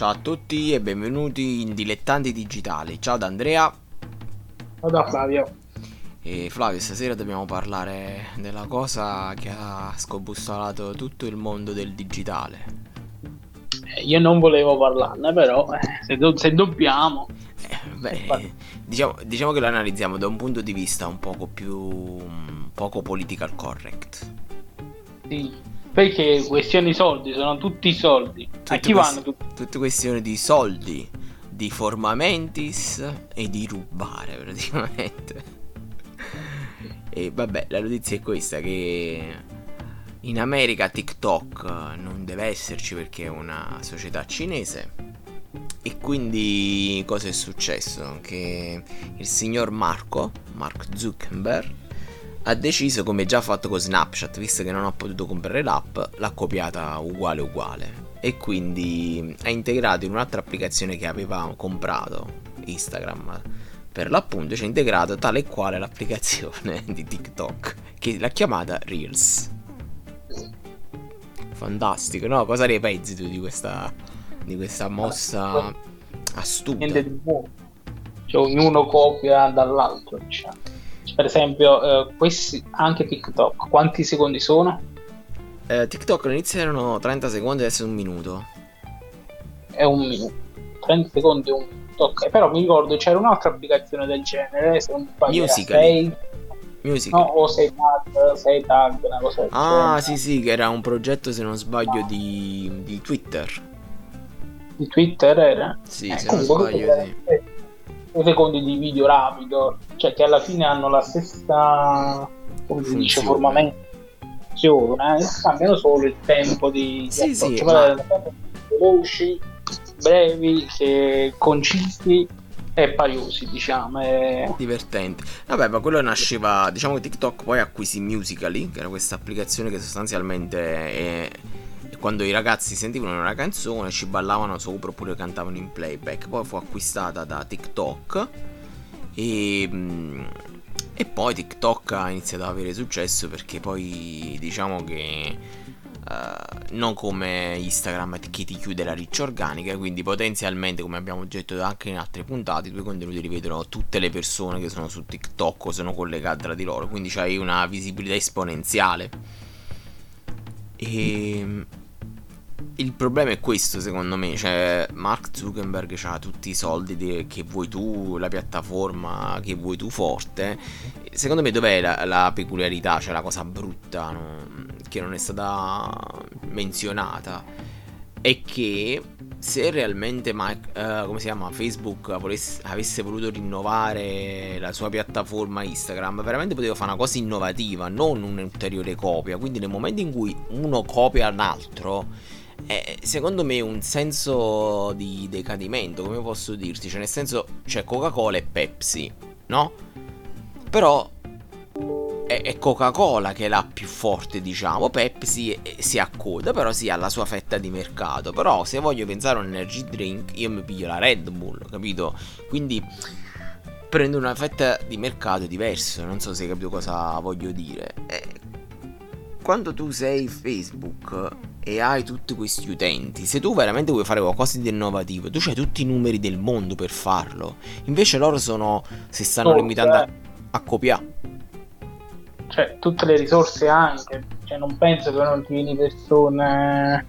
Ciao a tutti e benvenuti in Dilettanti Digitali. Ciao da Andrea. Ciao da Flavio. E Flavio, stasera dobbiamo parlare della cosa che ha scobussolato tutto il mondo del digitale. Eh, io non volevo parlarne, però eh, se, do- se, dobbiamo... Eh, beh, diciamo, diciamo, che lo analizziamo da un punto di vista un poco più... poco political correct. Sì, perché questioni di soldi, sono tutti soldi. Tutte a chi quest- vanno tutti? Tutte questioni di soldi, di formamentis e di rubare praticamente. E vabbè, la notizia è questa che in America TikTok non deve esserci perché è una società cinese. E quindi cosa è successo? Che il signor Marco, Mark Zuckerberg, ha deciso, come già fatto con Snapchat, visto che non ha potuto comprare l'app, l'ha copiata uguale uguale. E quindi ha integrato in un'altra applicazione che aveva comprato, Instagram, per l'appunto, ci ha integrato tale e quale l'applicazione di TikTok, che l'ha chiamata Reels. Fantastico, no? Cosa ne pensi tu di questa, di questa mossa astuta? Niente di buono. Cioè, ognuno copia dall'altro, diciamo per esempio, eh, questi, anche TikTok, quanti secondi sono? Eh, TikTok all'inizio erano 30 secondi, adesso è un minuto. È un minuto. 30 secondi è un minuto. Ok, però mi ricordo c'era un'altra applicazione del genere, se non sbaglio. Musical. Music. No, o sei tag, sei tag, una cosa del Ah, genere. sì, sì, che era un progetto, se non sbaglio, di, di Twitter. Di Twitter era? Sì, eh, se non sbaglio, sì secondi di video rapido, cioè che alla fine hanno la stessa come si dice, formamento eh, cambiano solo il tempo di, sì, di sì, ma... veloci, brevi, concisi e paiosi, diciamo. E... Divertente. Vabbè, ma quello nasceva, diciamo che TikTok poi acquisì Musically, che era questa applicazione che sostanzialmente è quando i ragazzi sentivano una canzone ci ballavano sopra oppure cantavano in playback. Poi fu acquistata da TikTok e, mm, e poi TikTok ha iniziato ad avere successo perché poi diciamo che uh, non come Instagram che ti chiude la riccia organica, quindi potenzialmente come abbiamo detto anche in altre puntate i tuoi contenuti li vedono tutte le persone che sono su TikTok o sono collegate tra di loro, quindi c'hai una visibilità esponenziale. E il problema è questo, secondo me. Cioè, Mark Zuckerberg ha tutti i soldi de- che vuoi tu, la piattaforma che vuoi tu forte. Secondo me, dov'è la, la peculiarità, cioè la cosa brutta no? che non è stata menzionata? È che se realmente Mike, uh, come si chiama, Facebook volesse, avesse voluto rinnovare la sua piattaforma Instagram, veramente poteva fare una cosa innovativa, non un'ulteriore copia. Quindi nel momento in cui uno copia un è secondo me un senso di decadimento, come posso dirti? Cioè, nel senso, c'è Coca-Cola e Pepsi, no? Però è, è Coca-Cola che è la più forte, diciamo. Pepsi si accoda, però sì, ha la sua fetta di mercato. Però se voglio pensare a un energy drink, io mi piglio la Red Bull, capito? Quindi prendo una fetta di mercato diversa. Non so se hai capito cosa voglio dire. Eh, quando tu sei Facebook e hai tutti questi utenti, se tu veramente vuoi fare qualcosa di innovativo, tu hai tutti i numeri del mondo per farlo. Invece loro sono, si stanno oh, limitando a, a copiare. Cioè, tutte le risorse anche. Cioè, non penso che non ti vieni persone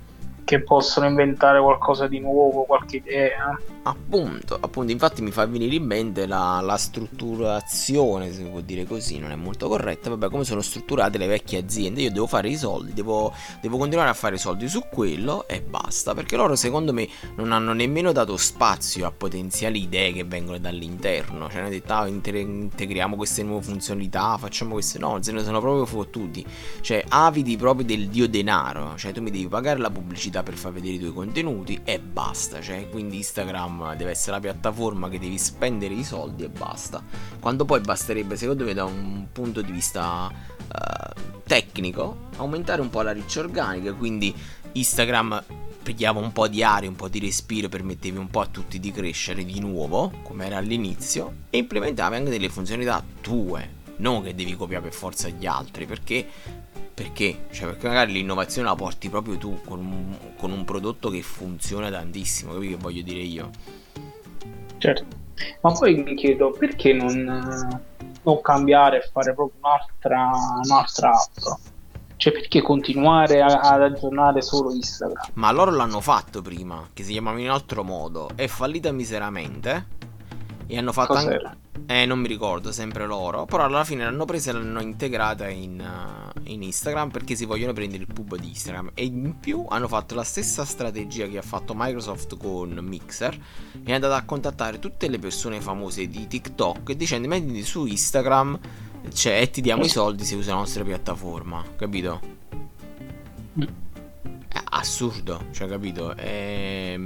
che possono inventare qualcosa di nuovo, qualche idea. Appunto, appunto, infatti mi fa venire in mente la, la, strutturazione, se si può dire così, non è molto corretta, vabbè come sono strutturate le vecchie aziende, io devo fare i soldi, devo, devo continuare a fare i soldi su quello e basta, perché loro secondo me non hanno nemmeno dato spazio a potenziali idee che vengono dall'interno, cioè hanno detto ah, integriamo queste nuove funzionalità, facciamo queste, no, se ne sono proprio fottuti, cioè avidi proprio del dio denaro, cioè tu mi devi pagare la pubblicità per far vedere i tuoi contenuti e basta, cioè quindi Instagram Instagram deve essere la piattaforma che devi spendere i soldi e basta. Quando poi basterebbe, secondo me, da un punto di vista uh, tecnico, aumentare un po' la riccia organica, quindi Instagram pigliava un po' di aria, un po' di respiro, permettevi un po' a tutti di crescere di nuovo, come era all'inizio, e implementavi anche delle funzionalità tue, non che devi copiare per forza gli altri, perché Perché? Cioè, perché magari l'innovazione la porti proprio tu con un, con un prodotto che funziona tantissimo, capi che voglio dire io? Certo, ma poi mi chiedo perché non, non cambiare e fare proprio un'altra, un'altra app? Cioè, perché continuare a, ad aggiornare solo Instagram? Ma loro l'hanno fatto prima, che si chiamava in altro modo. È fallita miseramente. E hanno fatto Cos'era? anche. Eh, non mi ricordo, sempre loro. Però alla fine l'hanno presa e l'hanno integrata in, uh, in Instagram perché si vogliono prendere il pub di Instagram. E in più hanno fatto la stessa strategia che ha fatto Microsoft con Mixer. È andata a contattare tutte le persone famose di TikTok dicendo mettiti su Instagram cioè, e ti diamo i soldi se usi la nostra piattaforma, capito? Mm. È assurdo, cioè, capito? È,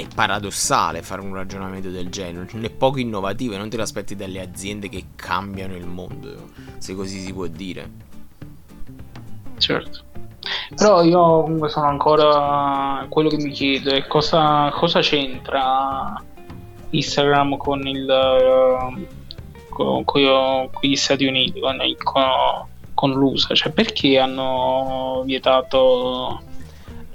è paradossale fare un ragionamento del genere. Non è poco innovativo e non te lo aspetti dalle aziende che cambiano il mondo, se così si può dire. Certo. Però io comunque sono ancora quello che mi chiedo è cosa, cosa c'entra Instagram con il con, con, gli Stati Uniti, con, con, con l'USA, cioè perché hanno vietato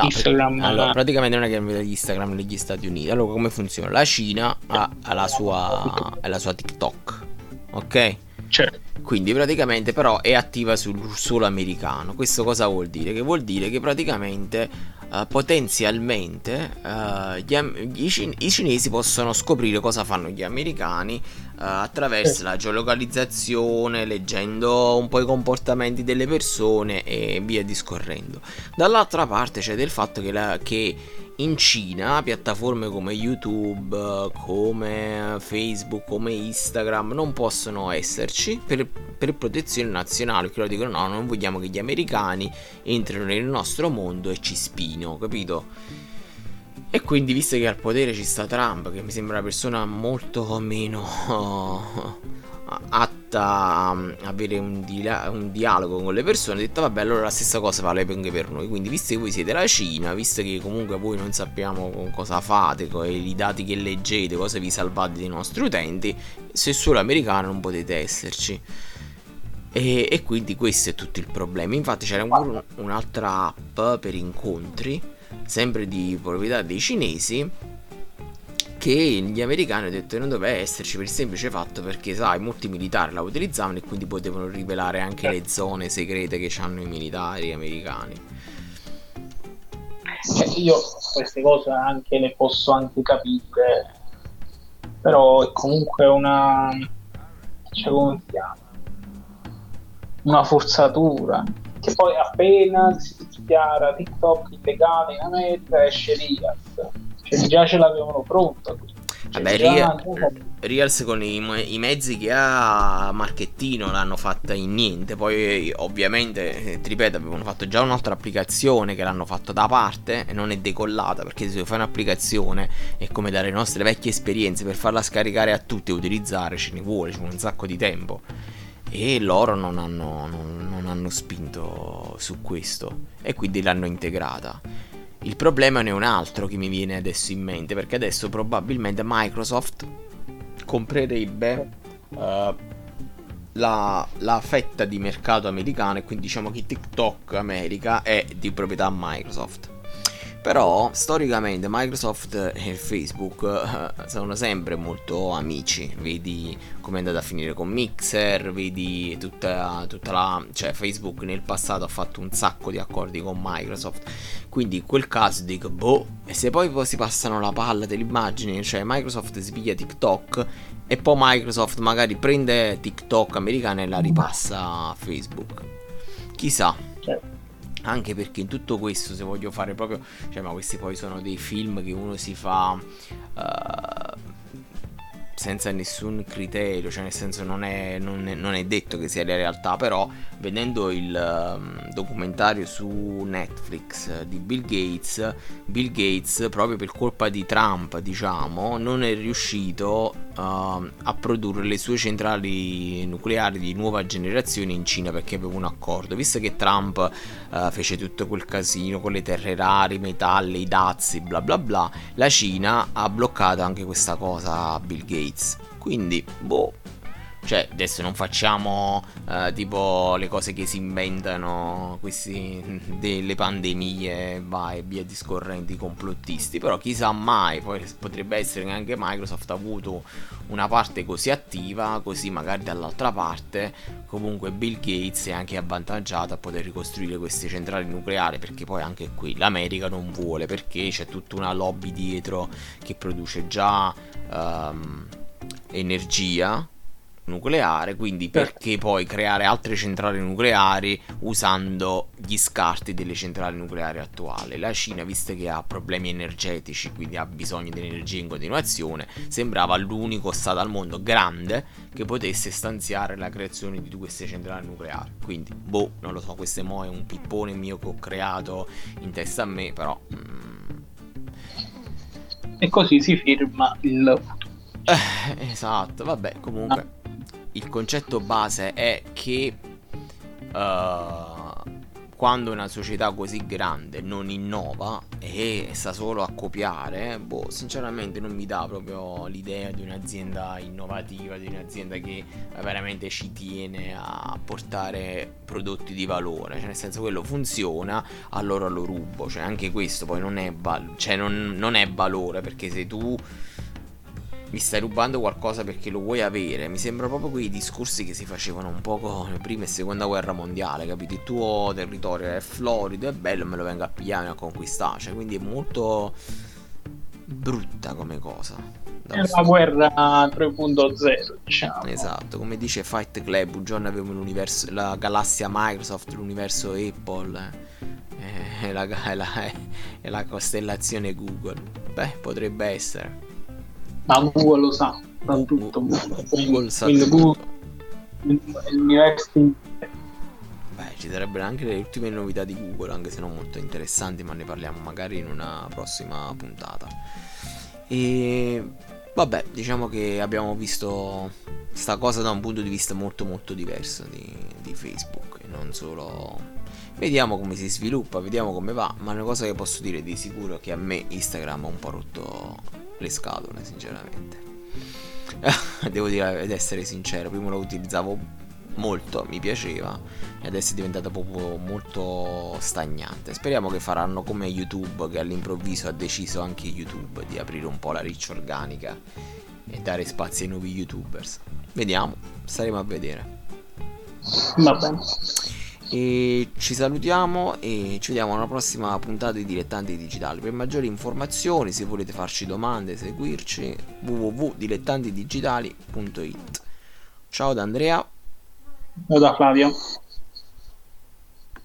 Instagram? No, allora, praticamente non è che hanno vietato Instagram negli Stati Uniti. Allora, come funziona? La Cina ha, ha la, sua, ha la sua TikTok, ok? Certo. Quindi praticamente però è attiva sul suolo americano. Questo cosa vuol dire? Che vuol dire che praticamente uh, potenzialmente uh, gli, i, cin- i, cinesi possono scoprire cosa fanno gli americani attraverso la geolocalizzazione, leggendo un po' i comportamenti delle persone e via discorrendo. Dall'altra parte c'è del fatto che, la, che in Cina piattaforme come YouTube, come Facebook, come Instagram non possono esserci per, per protezione nazionale. Che loro dicono no, non vogliamo che gli americani entrino nel nostro mondo e ci spino, capito? E quindi, visto che al potere ci sta Trump, che mi sembra una persona molto meno atta a avere un, di- un, dialogo con le persone, ha detto vabbè allora la stessa cosa vale anche per noi, quindi visto che voi siete la Cina, visto che comunque voi non sappiamo cosa fate, i dati che leggete, cosa vi salvate dei nostri utenti, se solo americano non potete esserci. E, e quindi questo è tutto il problema. Infatti c'era un, un'altra app per incontri, sempre di proprietà dei cinesi, che gli americani hanno detto non doveva esserci per il semplice fatto perché sai molti militari la utilizzavano e quindi potevano rivelare anche le zone segrete che hanno i militari americani. Cioè, io queste cose anche le posso anche capire però è comunque una cioè come si chiama? Una forzatura che poi appena si dichiara TikTok illegale in America esce Rias cioè, già ce l'avevano pronta. Cioè, Vabbè, Real, Reals con i, i, mezzi che ha Marchettino l'hanno fatta in niente. Poi, ovviamente, ti ripeto, avevano fatto già un'altra applicazione che l'hanno fatta da parte e non è decollata. Perché se fai un'applicazione è come dare le nostre vecchie esperienze per farla scaricare a tutti e utilizzare, ce ne vuole, ci vuole un sacco di tempo. E loro non hanno, non, non hanno spinto su questo e quindi l'hanno integrata. Il problema ne è un altro che mi viene adesso in mente, perché adesso probabilmente Microsoft comprerebbe uh, la, la, fetta di mercato americano e quindi diciamo che TikTok America è di proprietà Microsoft. Però storicamente Microsoft e Facebook uh, sono sempre molto amici, vedi come è andata a finire con Mixer, vedi tutta, tutta la... cioè Facebook nel passato ha fatto un sacco di accordi con Microsoft, quindi in quel caso dico boh, e se poi, poi si passano la palla dell'immagine, cioè Microsoft si piglia TikTok e poi Microsoft magari prende TikTok americana e la ripassa a Facebook, chissà. Certo. Anche perché in tutto questo, se voglio fare proprio, cioè, ma questi poi sono dei film che uno si fa. Uh, senza nessun criterio, cioè nel senso non è, non è, non è detto che sia la realtà, però vedendo il um, documentario su Netflix di Bill Gates, Bill Gates proprio per colpa di Trump, diciamo, non è riuscito a produrre le sue centrali nucleari di nuova generazione in Cina perché aveva un accordo, visto che Trump uh, fece tutto quel casino con le terre rare, i metalli, i dazi, bla bla bla, la Cina ha bloccato anche questa cosa a Bill Gates. Quindi, boh, Cioè, adesso non facciamo uh, tipo le cose che si inventano, questi, delle pandemie, vai, via discorrenti complottisti. Però chissà mai, potrebbe essere che anche Microsoft ha avuto una parte così attiva, così magari dall'altra parte, comunque Bill Gates è anche avvantaggiato a poter ricostruire queste centrali nucleari, perché poi anche qui l'America non vuole, perché c'è tutta una lobby dietro che produce già um, energia nucleare, quindi certo. perché poi creare altre centrali nucleari usando gli scarti delle centrali nucleari attuali? La Cina, visto che ha problemi energetici, quindi ha bisogno di energia in continuazione, sembrava l'unico stato al mondo grande che potesse stanziare la creazione di queste centrali nucleari. Quindi, boh, non lo so, questo è un pippone mio che ho creato in testa a me, però... Mm... E così si firma il eh, esatto, vabbè, comunque il concetto base è che uh, quando una società così grande non innova e sta solo a copiare, boh, sinceramente non mi dà proprio l'idea di un'azienda innovativa, di un'azienda che veramente ci tiene a portare prodotti di valore. Cioè, nel senso, quello funziona, allora lo rubo. Cioè, anche questo poi non è, val- cioè, non, non è valore perché se tu mi stai rubando qualcosa perché lo vuoi avere. Mi sembra proprio quei discorsi che si facevano un po' nella prima e seconda guerra mondiale, capito? Il tuo territorio è florido, è bello, me lo vengo a pigliare e a conquistare. Cioè, quindi è molto brutta come cosa. È una guerra 3.0, diciamo. Esatto, come dice Fight Club, un giorno avevo l'universo, la galassia Microsoft, l'universo Apple. Eh, e la, la, la costellazione Google. Beh, potrebbe essere. Ma Google lo sa, sa tutto. Google sa tutto. Google, l'universo Beh, ci sarebbero anche le ultime novità di Google, anche se non molto interessanti, ma ne parliamo magari in una prossima puntata. E vabbè, diciamo che abbiamo visto sta cosa da un punto di vista molto molto diverso di, di Facebook, e non solo Vediamo come si sviluppa, vediamo come va, ma una cosa che posso dire di sicuro è che a me Instagram ha un po' rotto le scatole, sinceramente. Devo dire ed essere sincero, prima lo utilizzavo molto, mi piaceva e adesso è diventata proprio molto stagnante. Speriamo che faranno come YouTube che all'improvviso ha deciso anche YouTube di aprire un po' la riccia organica e dare spazio ai nuovi youtubers. Vediamo, staremo a vedere. Va bene. E ci salutiamo e ci vediamo alla prossima puntata di Dilettanti Digitali. Per maggiori informazioni, se volete farci domande, seguirci www.dilettantidigitali.it. Ciao da Andrea. Ciao da Flavio.